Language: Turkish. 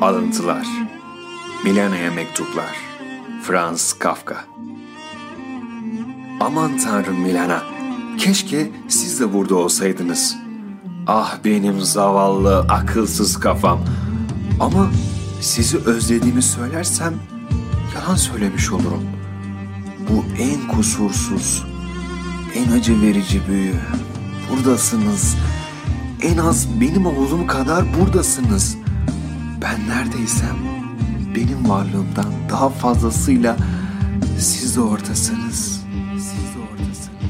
Alıntılar Milena'ya mektuplar Franz Kafka Aman tanrım Milana, keşke siz de burada olsaydınız. Ah benim zavallı, akılsız kafam. Ama sizi özlediğimi söylersem yalan söylemiş olurum. Bu en kusursuz, en acı verici büyü. Buradasınız. En az benim oğlum kadar buradasınız. Ben neredeysem benim varlığımdan daha fazlasıyla siz de ortasınız. Siz de ortasınız.